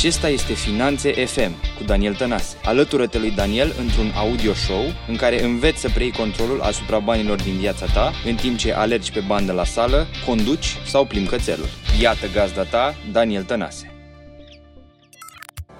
Acesta este Finanțe FM cu Daniel Tănase. Alătură-te lui Daniel într-un audio show în care înveți să preiei controlul asupra banilor din viața ta în timp ce alergi pe bandă la sală, conduci sau plimbi cățelul. Iată gazda ta, Daniel Tănase.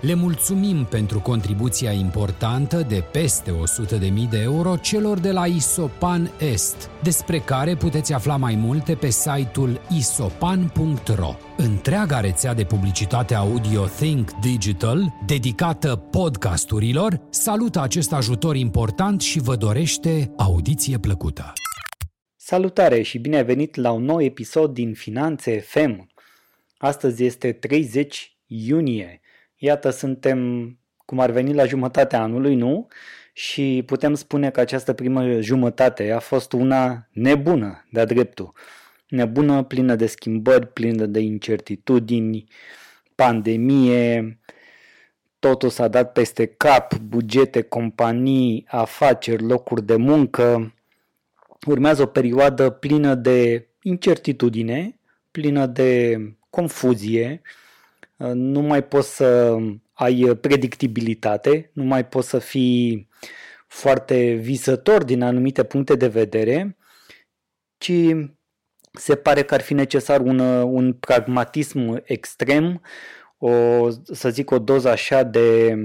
Le mulțumim pentru contribuția importantă de peste 100.000 de euro celor de la Isopan Est, despre care puteți afla mai multe pe site-ul isopan.ro. Întreaga rețea de publicitate audio Think Digital, dedicată podcasturilor, salută acest ajutor important și vă dorește audiție plăcută. Salutare și bine ai venit la un nou episod din Finanțe FM. Astăzi este 30 iunie Iată, suntem cum ar veni la jumătatea anului, nu? Și putem spune că această primă jumătate a fost una nebună, de-a dreptul. Nebună, plină de schimbări, plină de incertitudini, pandemie, totul s-a dat peste cap, bugete, companii, afaceri, locuri de muncă. Urmează o perioadă plină de incertitudine, plină de confuzie, nu mai poți să ai predictibilitate, nu mai poți să fii foarte visător din anumite puncte de vedere, ci se pare că ar fi necesar un, un pragmatism extrem, o, să zic o doză așa de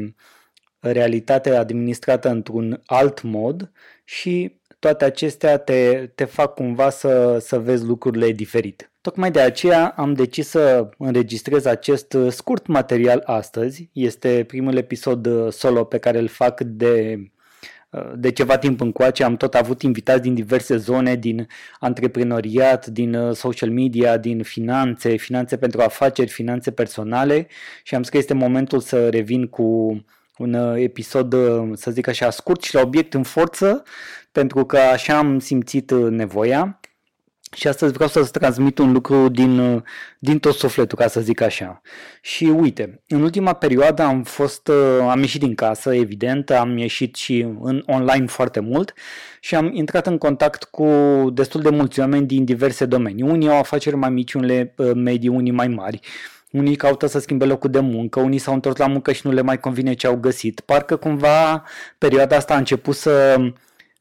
realitate administrată într-un alt mod și toate acestea te, te fac cumva să, să vezi lucrurile diferit. Tocmai de aceea am decis să înregistrez acest scurt material astăzi. Este primul episod uh, solo pe care îl fac de, uh, de ceva timp încoace. Am tot avut invitați din diverse zone, din antreprenoriat, din uh, social media, din finanțe, finanțe pentru afaceri, finanțe personale și am zis că este momentul să revin cu un episod, să zic așa, scurt și la obiect în forță, pentru că așa am simțit nevoia. Și astăzi vreau să-ți transmit un lucru din, din tot sufletul, ca să zic așa. Și uite, în ultima perioadă am fost, am ieșit din casă, evident, am ieșit și în online foarte mult și am intrat în contact cu destul de mulți oameni din diverse domenii. Unii au afaceri mai mici, unele medii, unii mai mari. Unii caută să schimbe locul de muncă, unii s-au întors la muncă și nu le mai convine ce au găsit. Parcă cumva perioada asta a început să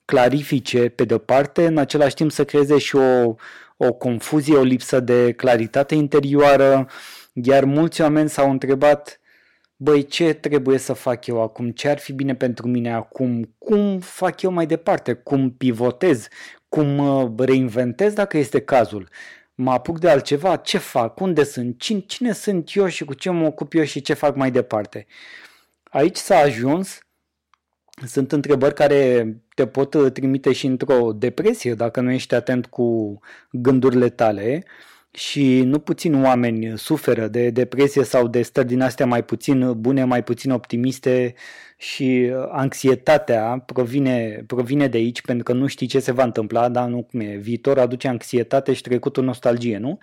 clarifice pe de-o parte, în același timp să creeze și o, o confuzie, o lipsă de claritate interioară, iar mulți oameni s-au întrebat băi, ce trebuie să fac eu acum, ce ar fi bine pentru mine acum, cum fac eu mai departe, cum pivotez, cum mă reinventez dacă este cazul, mă apuc de altceva, ce fac, unde sunt, cine, cine sunt eu și cu ce mă ocup eu și ce fac mai departe. Aici s-a ajuns sunt întrebări care te pot uh, trimite și într-o depresie dacă nu ești atent cu gândurile tale și nu puțin oameni suferă de depresie sau de stări din astea mai puțin bune, mai puțin optimiste și uh, anxietatea provine, provine de aici pentru că nu știi ce se va întâmpla, dar nu cum e, viitor aduce anxietate și trecutul nostalgie, nu?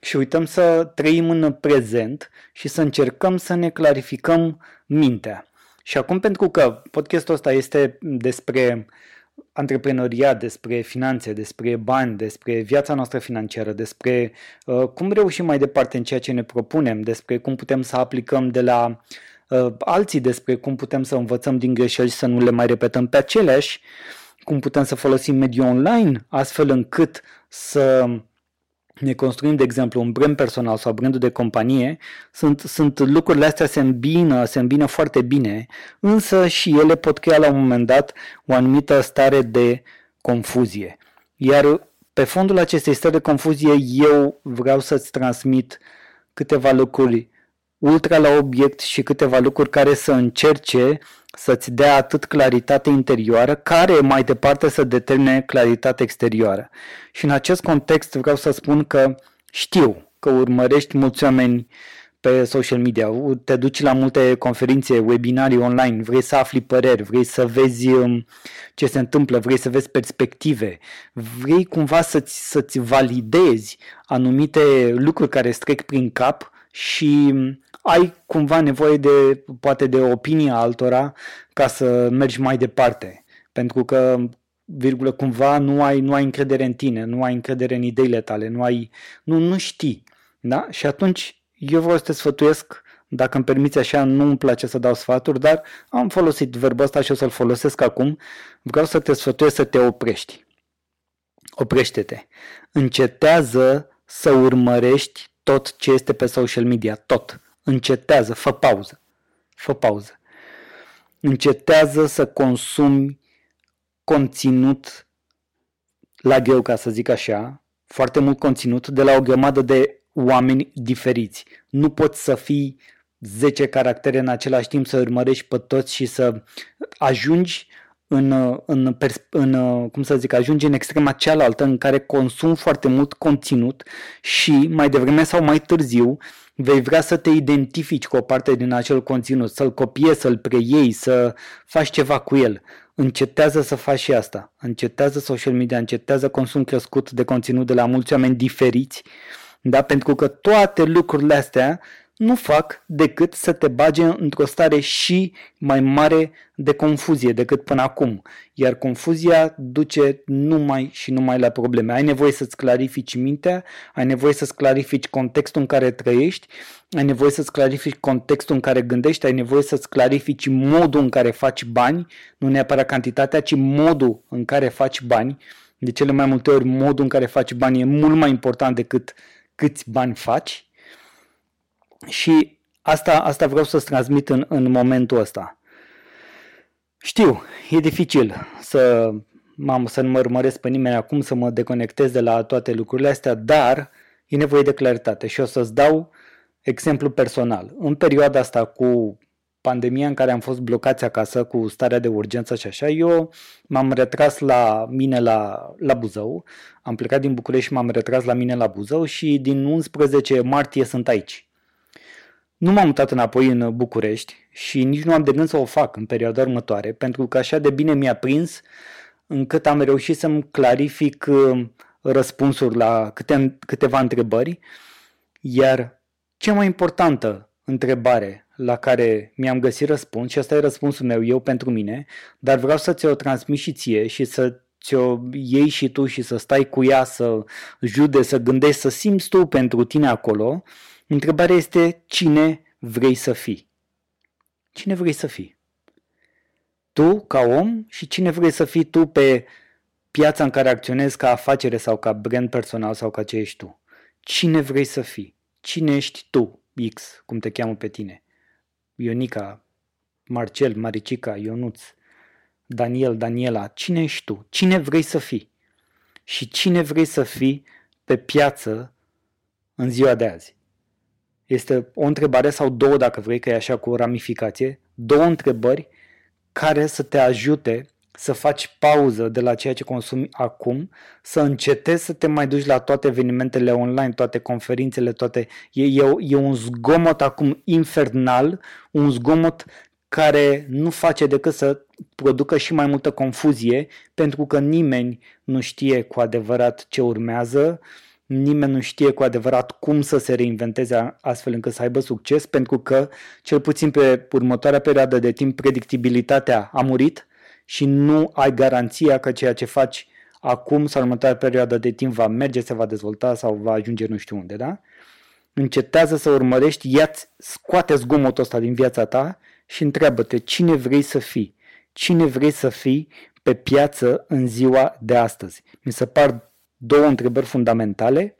Și uităm să trăim în prezent și să încercăm să ne clarificăm mintea. Și acum, pentru că podcastul ăsta este despre antreprenoriat, despre finanțe, despre bani, despre viața noastră financiară, despre uh, cum reușim mai departe în ceea ce ne propunem, despre cum putem să aplicăm de la uh, alții, despre cum putem să învățăm din greșeli și să nu le mai repetăm pe aceleași, cum putem să folosim mediul online astfel încât să ne construim, de exemplu, un brand personal sau brandul de companie, sunt, sunt lucrurile astea se îmbină, se îmbină foarte bine, însă și ele pot crea la un moment dat o anumită stare de confuzie. Iar pe fondul acestei stări de confuzie eu vreau să-ți transmit câteva lucruri ultra la obiect și câteva lucruri care să încerce să-ți dea atât claritate interioară, care mai departe să determine claritate exterioară. Și în acest context vreau să spun că știu că urmărești mulți oameni pe social media, te duci la multe conferințe, webinarii online, vrei să afli păreri, vrei să vezi um, ce se întâmplă, vrei să vezi perspective, vrei cumva să-ți, să-ți validezi anumite lucruri care îți trec prin cap și ai cumva nevoie de, poate de opinia altora ca să mergi mai departe. Pentru că virgulă, cumva nu ai, nu ai încredere în tine, nu ai încredere în ideile tale, nu ai, nu, nu știi. Da? Și atunci eu vreau să te sfătuiesc, dacă îmi permiți așa, nu îmi place să dau sfaturi, dar am folosit verbul ăsta și o să-l folosesc acum. Vreau să te sfătuiesc să te oprești. Oprește-te. Încetează să urmărești tot ce este pe social media, tot. Încetează, fă pauză. Fă pauză. Încetează să consumi conținut la greu, ca să zic așa, foarte mult conținut de la o grămadă de oameni diferiți. Nu poți să fii 10 caractere în același timp, să urmărești pe toți și să ajungi în, în, în, cum să zic, ajungi în extrema cealaltă în care consum foarte mult conținut și mai devreme sau mai târziu vei vrea să te identifici cu o parte din acel conținut, să-l copiezi, să-l preiei, să faci ceva cu el încetează să faci și asta. Încetează social media, încetează consum crescut de conținut de la mulți oameni diferiți, da? pentru că toate lucrurile astea nu fac decât să te bage într-o stare și mai mare de confuzie decât până acum. Iar confuzia duce numai și numai la probleme. Ai nevoie să-ți clarifici mintea, ai nevoie să-ți clarifici contextul în care trăiești, ai nevoie să-ți clarifici contextul în care gândești, ai nevoie să-ți clarifici modul în care faci bani, nu neapărat cantitatea, ci modul în care faci bani. De cele mai multe ori, modul în care faci bani e mult mai important decât câți bani faci și asta, asta vreau să-ți transmit în, în momentul ăsta. Știu, e dificil să, mam, să nu mă urmăresc pe nimeni acum, să mă deconectez de la toate lucrurile astea, dar e nevoie de claritate și o să-ți dau exemplu personal. În perioada asta cu pandemia în care am fost blocați acasă cu starea de urgență și așa, eu m-am retras la mine la, la Buzău, am plecat din București și m-am retras la mine la Buzău și din 11 martie sunt aici. Nu m-am mutat înapoi în București și nici nu am de gând să o fac în perioada următoare, pentru că așa de bine mi-a prins încât am reușit să-mi clarific uh, răspunsuri la câte, câteva întrebări, iar cea mai importantă întrebare la care mi-am găsit răspuns, și asta e răspunsul meu eu pentru mine, dar vreau să ți-o transmit și ție și să ți-o iei și tu și să stai cu ea, să jude, să gândești, să simți tu pentru tine acolo, Întrebarea este cine vrei să fii. Cine vrei să fii? Tu ca om și cine vrei să fii tu pe piața în care acționezi ca afacere sau ca brand personal sau ca ce ești tu. Cine vrei să fii? Cine ești tu, X, cum te cheamă pe tine? Ionica, Marcel, Maricica, Ionuț, Daniel, Daniela, cine ești tu? Cine vrei să fii? Și cine vrei să fii pe piață în ziua de azi? Este o întrebare sau două, dacă vrei, că e așa cu o ramificație, două întrebări care să te ajute să faci pauză de la ceea ce consumi acum, să încetezi să te mai duci la toate evenimentele online, toate conferințele, toate... E, e, e un zgomot acum infernal, un zgomot care nu face decât să producă și mai multă confuzie, pentru că nimeni nu știe cu adevărat ce urmează, nimeni nu știe cu adevărat cum să se reinventeze astfel încât să aibă succes, pentru că, cel puțin pe următoarea perioadă de timp, predictibilitatea a murit și nu ai garanția că ceea ce faci acum sau următoarea perioadă de timp va merge, se va dezvolta sau va ajunge nu știu unde, da? Încetează să urmărești, ia scoate zgomotul ăsta din viața ta și întreabă-te cine vrei să fii. Cine vrei să fii pe piață în ziua de astăzi. Mi se par două întrebări fundamentale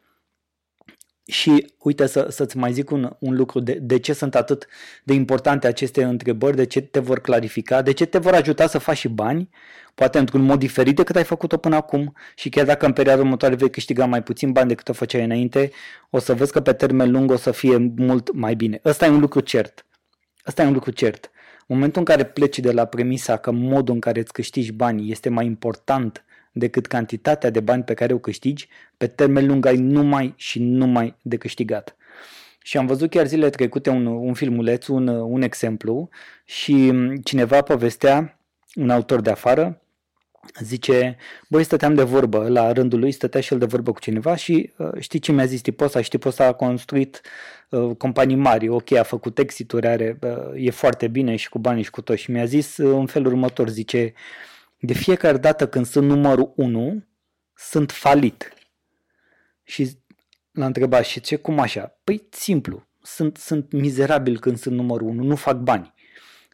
și uite să, să-ți mai zic un, un lucru, de, de ce sunt atât de importante aceste întrebări, de ce te vor clarifica, de ce te vor ajuta să faci și bani, poate într-un mod diferit decât ai făcut-o până acum și chiar dacă în perioada următoare vei câștiga mai puțin bani decât o făceai înainte, o să vezi că pe termen lung o să fie mult mai bine. Ăsta e un lucru cert. Ăsta e un lucru cert. În momentul în care pleci de la premisa că modul în care îți câștigi bani este mai important decât cantitatea de bani pe care o câștigi, pe termen lung ai numai și numai de câștigat. Și am văzut chiar zilele trecute un, un filmuleț, un, un exemplu și cineva povestea, un autor de afară, Zice, băi, stăteam de vorbă, la rândul lui stătea și el de vorbă cu cineva și uh, știi ce mi-a zis tipul ăsta? Și tipul ăsta a construit uh, companii mari, ok, a făcut exituri, are, uh, e foarte bine și cu banii și cu tot. Și mi-a zis uh, în felul următor, zice, de fiecare dată când sunt numărul 1, sunt falit. Și l-a întrebat, și ce, cum așa? Păi simplu, sunt, sunt mizerabil când sunt numărul 1, nu fac bani.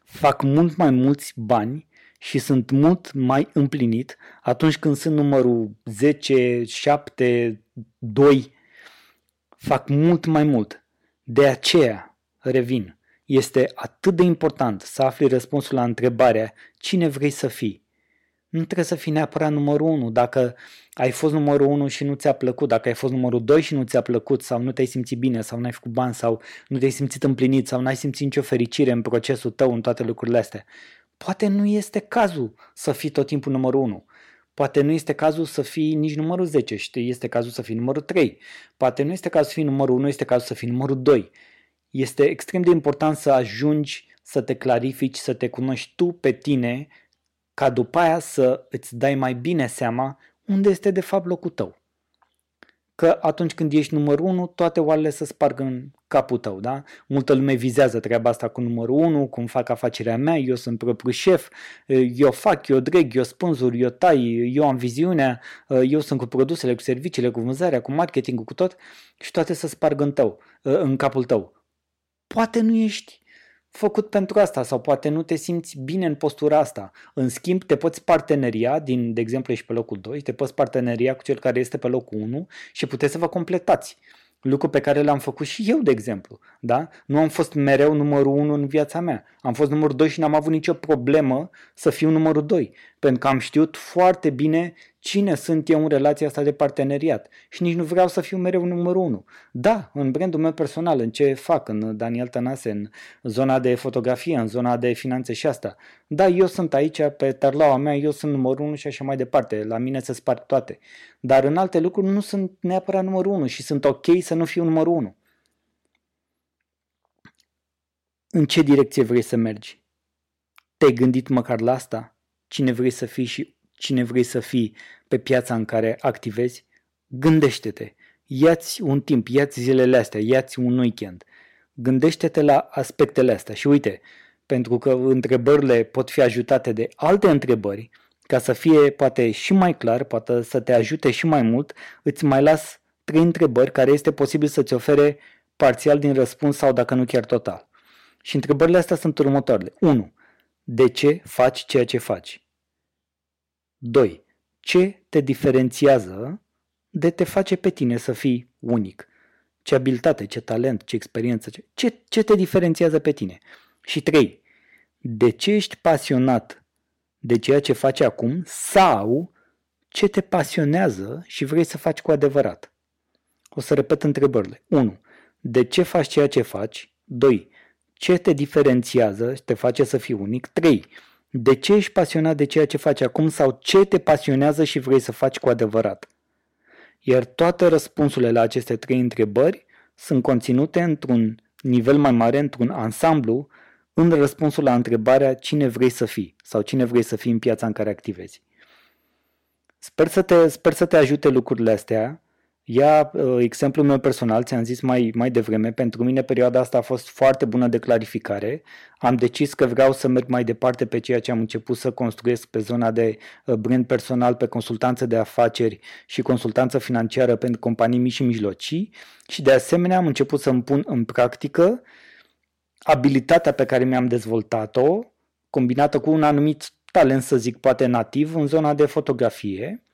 Fac mult mai mulți bani și sunt mult mai împlinit atunci când sunt numărul 10, 7, 2, fac mult mai mult. De aceea, revin, este atât de important să afli răspunsul la întrebarea cine vrei să fii. Nu trebuie să fii neapărat numărul 1. Dacă ai fost numărul 1 și nu ți-a plăcut, dacă ai fost numărul 2 și nu ți-a plăcut sau nu te-ai simțit bine sau n-ai făcut bani sau nu te-ai simțit împlinit sau n-ai simțit nicio fericire în procesul tău, în toate lucrurile astea. Poate nu este cazul să fii tot timpul numărul 1. Poate nu este cazul să fii nici numărul 10, știi? Este cazul să fii numărul 3. Poate nu este cazul să fii numărul 1, este cazul să fii numărul 2. Este extrem de important să ajungi să te clarifici, să te cunoști tu pe tine, ca după aia să îți dai mai bine seama unde este de fapt locul tău că atunci când ești numărul 1, toate oalele să spargă în capul tău, da? Multă lume vizează treaba asta cu numărul 1, cum fac afacerea mea, eu sunt propriu șef, eu fac, eu dreg, eu spânzur, eu tai, eu am viziunea, eu sunt cu produsele, cu serviciile, cu vânzarea, cu marketingul, cu tot și toate să spargă în, tău, în capul tău. Poate nu ești făcut pentru asta sau poate nu te simți bine în postura asta. În schimb, te poți parteneria, din, de exemplu, ești pe locul 2, te poți parteneria cu cel care este pe locul 1 și puteți să vă completați. Lucru pe care l-am făcut și eu, de exemplu. Da? Nu am fost mereu numărul 1 în viața mea. Am fost numărul 2 și n-am avut nicio problemă să fiu numărul 2. Pentru că am știut foarte bine cine sunt eu în relația asta de parteneriat și nici nu vreau să fiu mereu numărul unu. Da, în brandul meu personal, în ce fac, în Daniel Tănase, în zona de fotografie, în zona de finanțe și asta. Da, eu sunt aici pe tarlaua mea, eu sunt numărul unu și așa mai departe, la mine se sparg toate. Dar în alte lucruri nu sunt neapărat numărul unu și sunt ok să nu fiu numărul unu. În ce direcție vrei să mergi? Te-ai gândit măcar la asta? Cine vrei să fii și cine vrei să fii pe piața în care activezi, gândește-te, ia-ți un timp, ia-ți zilele astea, ia-ți un weekend, gândește-te la aspectele astea și uite, pentru că întrebările pot fi ajutate de alte întrebări, ca să fie poate și mai clar, poate să te ajute și mai mult, îți mai las trei întrebări care este posibil să-ți ofere parțial din răspuns sau dacă nu chiar total. Și întrebările astea sunt următoarele. 1. De ce faci ceea ce faci? 2. Ce te diferențiază de te face pe tine să fii unic? Ce abilitate, ce talent, ce experiență, ce, ce, ce te diferențiază pe tine? Și 3. De ce ești pasionat de ceea ce faci acum sau ce te pasionează și vrei să faci cu adevărat? O să repet întrebările. 1. De ce faci ceea ce faci? 2. Ce te diferențiază și te face să fii unic? 3 de ce ești pasionat de ceea ce faci acum sau ce te pasionează și vrei să faci cu adevărat? Iar toate răspunsurile la aceste trei întrebări sunt conținute într-un nivel mai mare, într-un ansamblu, în răspunsul la întrebarea cine vrei să fii sau cine vrei să fii în piața în care activezi. Sper să te, sper să te ajute lucrurile astea Ia uh, exemplul meu personal, ți-am zis mai, mai devreme, pentru mine perioada asta a fost foarte bună de clarificare. Am decis că vreau să merg mai departe pe ceea ce am început să construiesc pe zona de uh, brand personal, pe consultanță de afaceri și consultanță financiară pentru companii mici și mijlocii și de asemenea am început să îmi pun în practică abilitatea pe care mi-am dezvoltat-o, combinată cu un anumit talent, să zic, poate nativ, în zona de fotografie,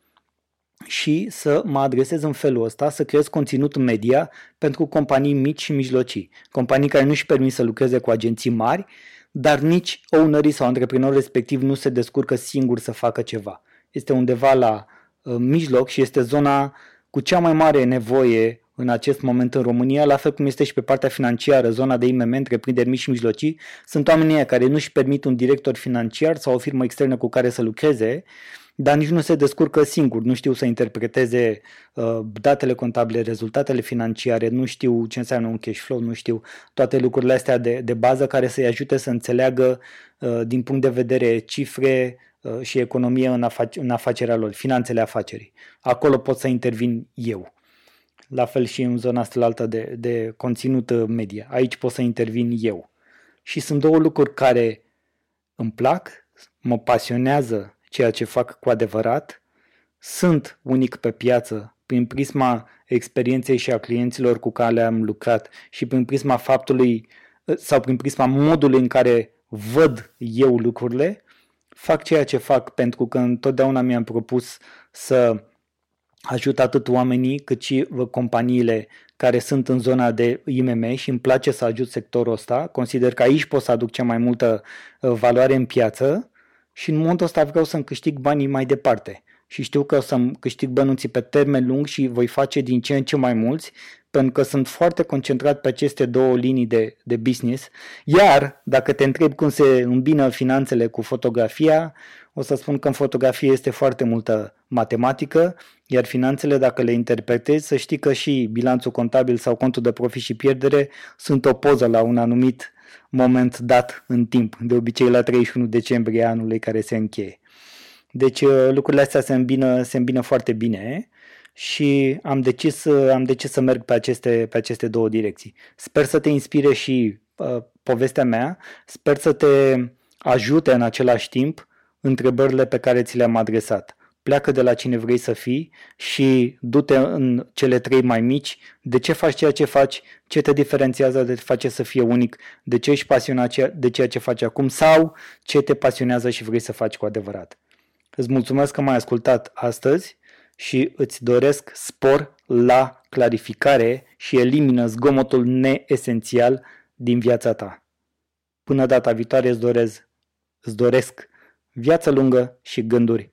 și să mă adresez în felul ăsta, să creez conținut media pentru companii mici și mijlocii. Companii care nu-și permit să lucreze cu agenții mari, dar nici ownerii sau antreprenorul respectiv nu se descurcă singur să facă ceva. Este undeva la uh, mijloc și este zona cu cea mai mare nevoie în acest moment în România, la fel cum este și pe partea financiară, zona de IMM, întreprinderi mici și mijlocii, sunt oamenii care nu-și permit un director financiar sau o firmă externă cu care să lucreze dar nici nu se descurcă singur, nu știu să interpreteze uh, datele contabile, rezultatele financiare, nu știu ce înseamnă un cash flow, nu știu toate lucrurile astea de, de bază care să-i ajute să înțeleagă uh, din punct de vedere cifre, uh, și economie în, afac- în afacerea lor, finanțele afacerii. Acolo pot să intervin eu. La fel și în zona asta altă de, de conținut media. Aici pot să intervin eu. Și sunt două lucruri care îmi plac, mă pasionează ceea ce fac cu adevărat, sunt unic pe piață prin prisma experienței și a clienților cu care am lucrat și prin prisma faptului sau prin prisma modului în care văd eu lucrurile, fac ceea ce fac pentru că întotdeauna mi-am propus să ajut atât oamenii cât și companiile care sunt în zona de IMM și îmi place să ajut sectorul ăsta. Consider că aici pot să aduc cea mai multă uh, valoare în piață și în momentul ăsta vreau să-mi câștig banii mai departe. Și știu că o să-mi câștig bănuții pe termen lung și voi face din ce în ce mai mulți pentru că sunt foarte concentrat pe aceste două linii de, de business. Iar, dacă te întreb cum se îmbină finanțele cu fotografia, o să spun că în fotografie este foarte multă matematică, iar finanțele, dacă le interpretezi, să știi că și bilanțul contabil sau contul de profit și pierdere sunt o poză la un anumit moment dat în timp, de obicei la 31 decembrie anului care se încheie. Deci uh, lucrurile astea se îmbină, se îmbină foarte bine și am decis, am decis să merg pe aceste, pe aceste două direcții. Sper să te inspire și uh, povestea mea, sper să te ajute în același timp întrebările pe care ți le-am adresat. Pleacă de la cine vrei să fii și du-te în cele trei mai mici. De ce faci ceea ce faci? Ce te diferențiază de te face să fie unic? De ce ești pasionat de ceea ce faci acum? Sau ce te pasionează și vrei să faci cu adevărat? Îți mulțumesc că m-ai ascultat astăzi și îți doresc spor la clarificare și elimină zgomotul neesențial din viața ta. Până data viitoare îți doresc, îți doresc viață lungă și gânduri